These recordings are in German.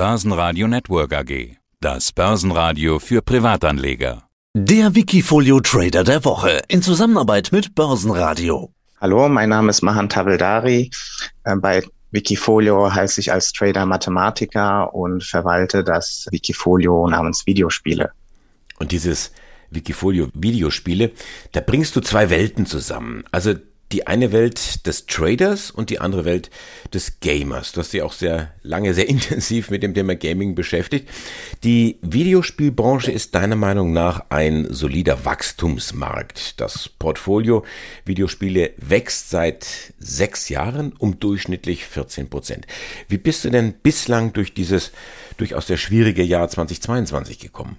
Börsenradio Network AG. Das Börsenradio für Privatanleger. Der Wikifolio Trader der Woche in Zusammenarbeit mit Börsenradio. Hallo, mein Name ist Mahan Taveldari. Äh, bei Wikifolio heiße ich als Trader Mathematiker und verwalte das Wikifolio namens Videospiele. Und dieses Wikifolio Videospiele, da bringst du zwei Welten zusammen. Also die eine Welt des Traders und die andere Welt des Gamers. Du hast dich auch sehr lange, sehr intensiv mit dem Thema Gaming beschäftigt. Die Videospielbranche ist deiner Meinung nach ein solider Wachstumsmarkt. Das Portfolio Videospiele wächst seit sechs Jahren um durchschnittlich 14 Prozent. Wie bist du denn bislang durch dieses durchaus sehr schwierige Jahr 2022 gekommen?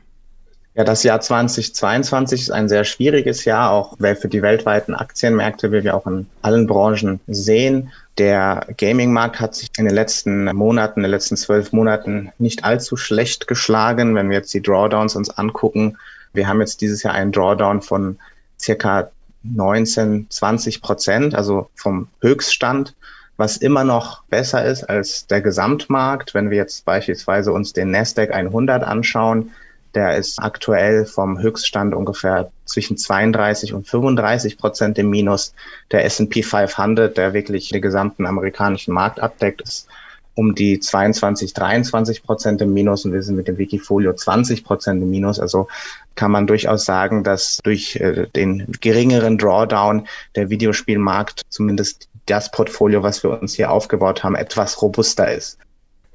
Ja, das Jahr 2022 ist ein sehr schwieriges Jahr, auch für die weltweiten Aktienmärkte, wie wir auch in allen Branchen sehen. Der Gaming-Markt hat sich in den letzten Monaten, in den letzten zwölf Monaten nicht allzu schlecht geschlagen. Wenn wir jetzt die Drawdowns uns angucken, wir haben jetzt dieses Jahr einen Drawdown von circa 19, 20 Prozent, also vom Höchststand was immer noch besser ist als der Gesamtmarkt. Wenn wir jetzt beispielsweise uns den Nasdaq 100 anschauen, der ist aktuell vom Höchststand ungefähr zwischen 32 und 35 Prozent im Minus. Der S&P 500, der wirklich den gesamten amerikanischen Markt abdeckt, ist um die 22, 23 Prozent im Minus und wir sind mit dem Wikifolio 20 Prozent im Minus. Also kann man durchaus sagen, dass durch äh, den geringeren Drawdown der Videospielmarkt zumindest das Portfolio, was wir uns hier aufgebaut haben, etwas robuster ist.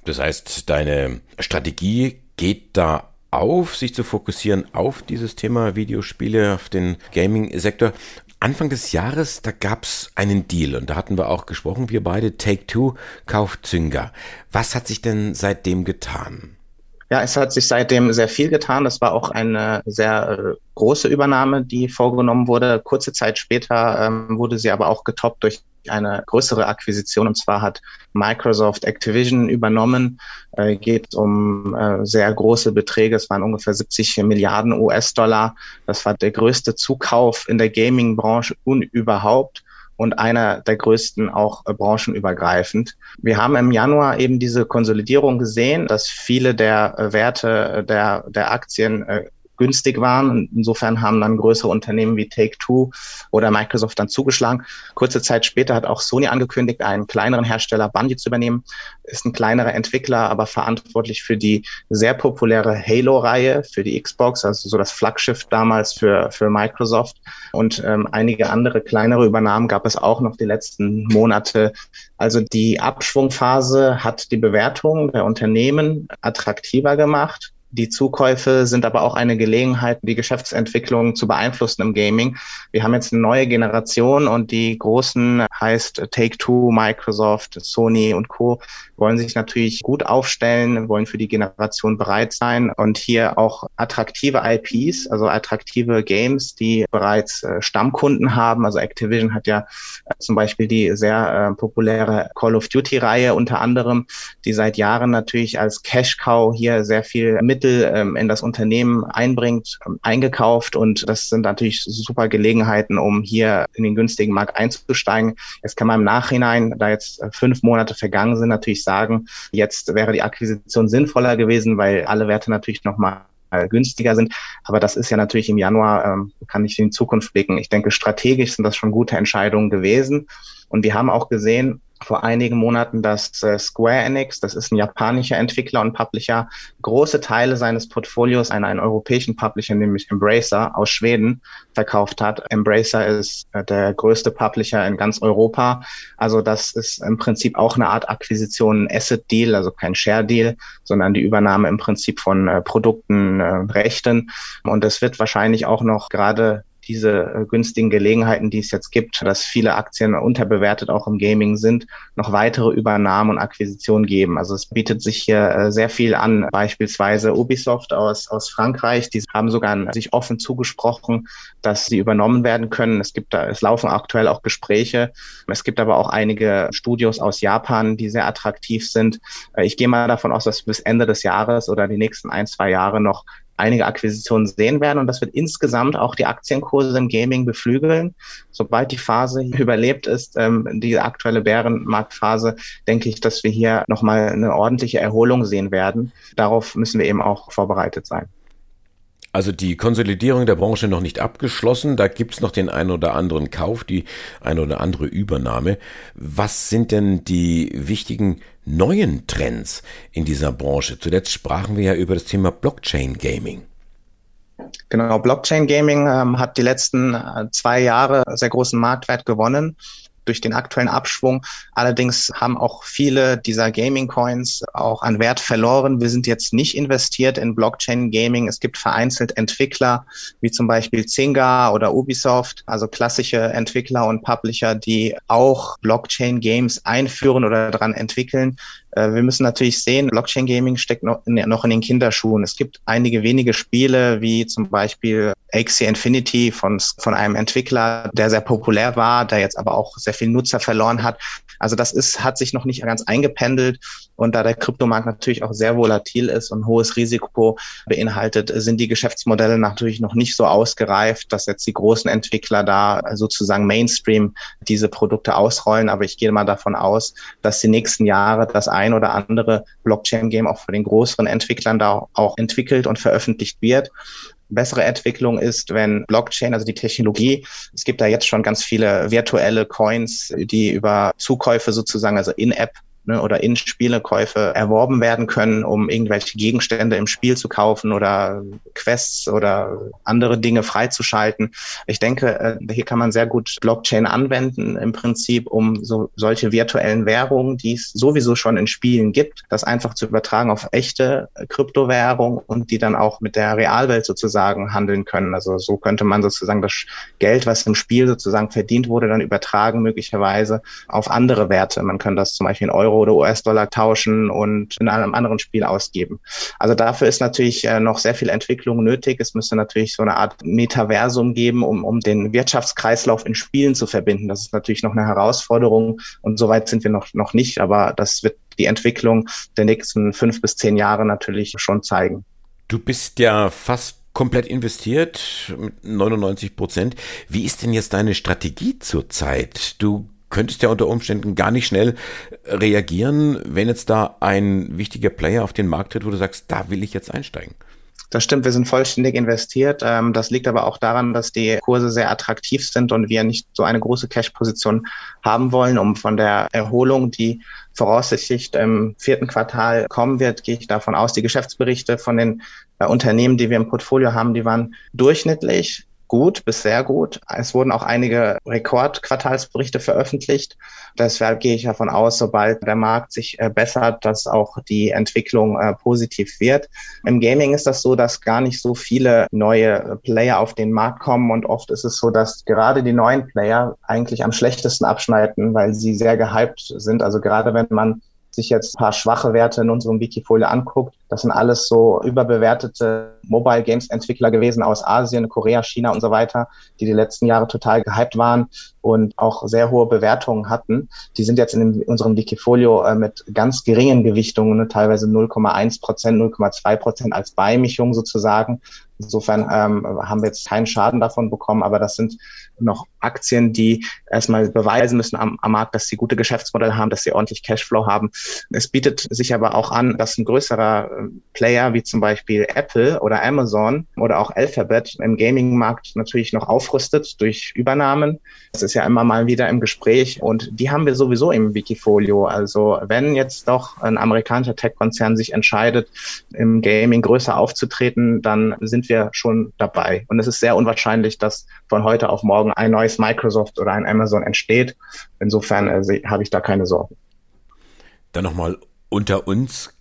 Das heißt, deine Strategie geht da auf, sich zu fokussieren auf dieses Thema Videospiele, auf den Gaming-Sektor. Anfang des Jahres, da gab es einen Deal und da hatten wir auch gesprochen, wir beide, Take-Two kauft Zynga. Was hat sich denn seitdem getan? Ja, es hat sich seitdem sehr viel getan. Das war auch eine sehr äh, große Übernahme, die vorgenommen wurde. Kurze Zeit später ähm, wurde sie aber auch getoppt durch eine größere Akquisition. Und zwar hat Microsoft Activision übernommen. Äh, geht um äh, sehr große Beträge. Es waren ungefähr 70 Milliarden US-Dollar. Das war der größte Zukauf in der Gaming-Branche überhaupt und einer der größten auch äh, branchenübergreifend. Wir haben im Januar eben diese Konsolidierung gesehen, dass viele der äh, Werte äh, der, der Aktien günstig waren. Insofern haben dann größere Unternehmen wie Take-Two oder Microsoft dann zugeschlagen. Kurze Zeit später hat auch Sony angekündigt, einen kleineren Hersteller Bungie zu übernehmen. Ist ein kleinerer Entwickler, aber verantwortlich für die sehr populäre Halo-Reihe für die Xbox, also so das Flaggschiff damals für, für Microsoft. Und ähm, einige andere kleinere Übernahmen gab es auch noch die letzten Monate. Also die Abschwungphase hat die Bewertung der Unternehmen attraktiver gemacht. Die Zukäufe sind aber auch eine Gelegenheit, die Geschäftsentwicklung zu beeinflussen im Gaming. Wir haben jetzt eine neue Generation und die großen heißt Take-Two, Microsoft, Sony und Co. wollen sich natürlich gut aufstellen, wollen für die Generation bereit sein und hier auch attraktive IPs, also attraktive Games, die bereits äh, Stammkunden haben. Also Activision hat ja äh, zum Beispiel die sehr äh, populäre Call of Duty-Reihe unter anderem, die seit Jahren natürlich als Cash Cow hier sehr viel Mittel Mittel ähm, in das Unternehmen einbringt, ähm, eingekauft und das sind natürlich super Gelegenheiten, um hier in den günstigen Markt einzusteigen. Jetzt kann man im Nachhinein, da jetzt äh, fünf Monate vergangen sind, natürlich sagen, jetzt wäre die Akquisition sinnvoller gewesen, weil alle Werte natürlich nochmal günstiger sind. Aber das ist ja natürlich im Januar, ähm, kann ich in die Zukunft blicken. Ich denke, strategisch sind das schon gute Entscheidungen gewesen. Und wir haben auch gesehen, vor einigen Monaten, dass äh, Square Enix, das ist ein japanischer Entwickler und Publisher, große Teile seines Portfolios an einen europäischen Publisher, nämlich Embracer aus Schweden, verkauft hat. Embracer ist äh, der größte Publisher in ganz Europa. Also das ist im Prinzip auch eine Art Akquisition, Asset Deal, also kein Share Deal, sondern die Übernahme im Prinzip von äh, Produkten, äh, Rechten. Und es wird wahrscheinlich auch noch gerade diese äh, günstigen Gelegenheiten, die es jetzt gibt, dass viele Aktien unterbewertet auch im Gaming sind, noch weitere Übernahmen und Akquisitionen geben. Also es bietet sich hier äh, sehr viel an. Beispielsweise Ubisoft aus, aus Frankreich, die haben sogar sich offen zugesprochen, dass sie übernommen werden können. Es gibt da, es laufen aktuell auch Gespräche. Es gibt aber auch einige Studios aus Japan, die sehr attraktiv sind. Äh, ich gehe mal davon aus, dass bis Ende des Jahres oder die nächsten ein, zwei Jahre noch einige Akquisitionen sehen werden und das wird insgesamt auch die Aktienkurse im Gaming beflügeln. Sobald die Phase überlebt ist, ähm, die aktuelle Bärenmarktphase, denke ich, dass wir hier nochmal eine ordentliche Erholung sehen werden. Darauf müssen wir eben auch vorbereitet sein. Also die Konsolidierung der Branche noch nicht abgeschlossen. Da gibt's noch den einen oder anderen Kauf, die eine oder andere Übernahme. Was sind denn die wichtigen neuen Trends in dieser Branche? Zuletzt sprachen wir ja über das Thema Blockchain Gaming. Genau, Blockchain Gaming ähm, hat die letzten äh, zwei Jahre sehr großen Marktwert gewonnen durch den aktuellen Abschwung. Allerdings haben auch viele dieser Gaming-Coins auch an Wert verloren. Wir sind jetzt nicht investiert in Blockchain-Gaming. Es gibt vereinzelt Entwickler, wie zum Beispiel Zynga oder Ubisoft, also klassische Entwickler und Publisher, die auch Blockchain-Games einführen oder daran entwickeln. Äh, wir müssen natürlich sehen, Blockchain Gaming steckt noch in, noch in den Kinderschuhen. Es gibt einige wenige Spiele, wie zum Beispiel Axie Infinity von, von einem Entwickler, der sehr populär war, der jetzt aber auch sehr viel Nutzer verloren hat. Also das ist, hat sich noch nicht ganz eingependelt. Und da der Kryptomarkt natürlich auch sehr volatil ist und hohes Risiko beinhaltet, sind die Geschäftsmodelle natürlich noch nicht so ausgereift, dass jetzt die großen Entwickler da sozusagen Mainstream diese Produkte ausrollen. Aber ich gehe mal davon aus, dass die nächsten Jahre das ein oder andere Blockchain-Game auch von den größeren Entwicklern da auch entwickelt und veröffentlicht wird. Bessere Entwicklung ist, wenn Blockchain, also die Technologie, es gibt da jetzt schon ganz viele virtuelle Coins, die über Zukäufe sozusagen, also in-App ne, oder in Spielekäufe erworben werden können, um irgendwelche Gegenstände im Spiel zu kaufen oder Quests oder andere Dinge freizuschalten. Ich denke, äh, hier kann man sehr gut Blockchain anwenden im Prinzip, um so solche virtuellen Währungen, die es sowieso schon in Spielen gibt, das einfach zu übertragen auf echte Kryptowährung und die dann auch mit der Realwelt sozusagen handeln können. Also so könnte man sozusagen das Geld, was im Spiel sozusagen verdient wurde, dann übertragen möglicherweise auf andere Werte. Man kann das zum Beispiel in Euro oder US-Dollar tauschen und in einem anderen Spiel ausgeben. Also dafür ist natürlich äh, noch sehr viel Entwicklung nötig. Es müsste natürlich so eine Art Metaversum geben, um, um den Wirtschaftskreislauf in Spielen zu verbinden. Das ist natürlich noch eine Herausforderung und soweit sind wir noch, noch nicht, aber das wird die Entwicklung der nächsten fünf bis zehn Jahre natürlich schon zeigen. Du bist ja fast komplett investiert mit 99 Prozent. Wie ist denn jetzt deine Strategie zurzeit? Du könntest ja unter Umständen gar nicht schnell reagieren, wenn jetzt da ein wichtiger Player auf den Markt tritt, wo du sagst, da will ich jetzt einsteigen. Das stimmt, wir sind vollständig investiert. Ähm, das liegt aber auch daran, dass die Kurse sehr attraktiv sind und wir nicht so eine große Cash-Position haben wollen, um von der Erholung, die voraussichtlich im vierten Quartal kommen wird, gehe ich davon aus. Die Geschäftsberichte von den äh, Unternehmen, die wir im Portfolio haben, die waren durchschnittlich gut bis sehr gut. Es wurden auch einige Rekordquartalsberichte veröffentlicht. Deshalb gehe ich davon aus, sobald der Markt sich äh, bessert, dass auch die Entwicklung äh, positiv wird. Im Gaming ist das so, dass gar nicht so viele neue Player auf den Markt kommen und oft ist es so, dass gerade die neuen Player eigentlich am schlechtesten abschneiden, weil sie sehr gehypt sind. Also gerade wenn man sich jetzt ein paar schwache Werte in unserem Wikifolio anguckt, das sind alles so überbewertete Mobile Games Entwickler gewesen aus Asien, Korea, China und so weiter, die die letzten Jahre total gehypt waren und auch sehr hohe Bewertungen hatten. Die sind jetzt in, unserem Wikifolio äh, mit ganz geringen Gewichtungen, ne, teilweise 0,1 Prozent, 0,2 Prozent als Beimischung sozusagen. Insofern ähm, haben wir jetzt keinen Schaden davon bekommen, aber das sind noch Aktien, die erstmal beweisen müssen am, am Markt, dass sie gute Geschäftsmodelle haben, dass sie ordentlich Cashflow haben. Es bietet sich aber auch an, dass ein größerer Player wie zum Beispiel Apple oder Amazon oder auch Alphabet im Gaming-Markt natürlich noch aufrüstet durch Übernahmen. Das ist ja immer mal wieder im Gespräch und die haben wir sowieso im Wikifolio. Also wenn jetzt doch ein amerikanischer Tech-Konzern sich entscheidet, im Gaming größer aufzutreten, dann sind wir schon dabei. Und es ist sehr unwahrscheinlich, dass von heute auf morgen ein neues Microsoft oder ein Amazon entsteht. Insofern äh, habe ich da keine Sorgen. Dann nochmal unter uns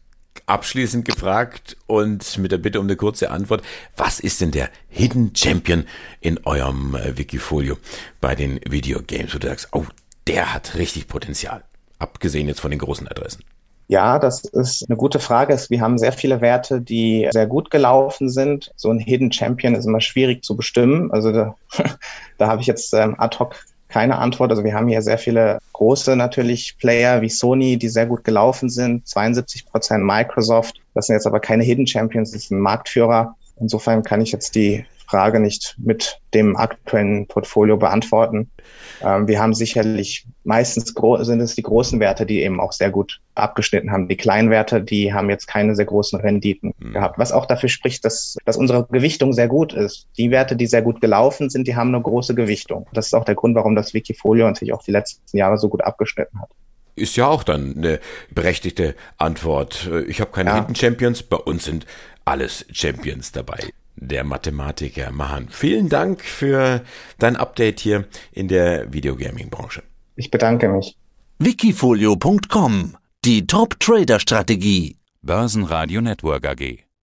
abschließend gefragt und mit der Bitte um eine kurze Antwort. Was ist denn der Hidden Champion in eurem äh, Wikifolio bei den Videogames, wo du sagst, oh, der hat richtig Potenzial, abgesehen jetzt von den großen Adressen? Ja, das ist eine gute Frage. Wir haben sehr viele Werte, die sehr gut gelaufen sind. So ein Hidden Champion ist immer schwierig zu bestimmen. Also da, da habe ich jetzt ähm, ad hoc keine Antwort. Also wir haben hier sehr viele große natürlich Player wie Sony, die sehr gut gelaufen sind. 72 Prozent Microsoft. Das sind jetzt aber keine Hidden Champions, das ein Marktführer. Insofern kann ich jetzt die Frage nicht mit dem aktuellen Portfolio beantworten. Ähm, wir haben sicherlich meistens sind es die großen Werte, die eben auch sehr gut abgeschnitten haben. Die kleinen Werte, die haben jetzt keine sehr großen Renditen mhm. gehabt, was auch dafür spricht, dass, dass unsere Gewichtung sehr gut ist. Die Werte, die sehr gut gelaufen sind, die haben eine große Gewichtung. Das ist auch der Grund, warum das Wikifolio natürlich auch die letzten Jahre so gut abgeschnitten hat ist ja auch dann eine berechtigte Antwort. Ich habe keine ja. Hidden Champions, bei uns sind alles Champions dabei der Mathematiker Mahan. Vielen Dank für dein Update hier in der Videogaming-Branche. Ich bedanke mich. Wikifolio.com Die Top-Trader-Strategie. Börsenradio Network AG.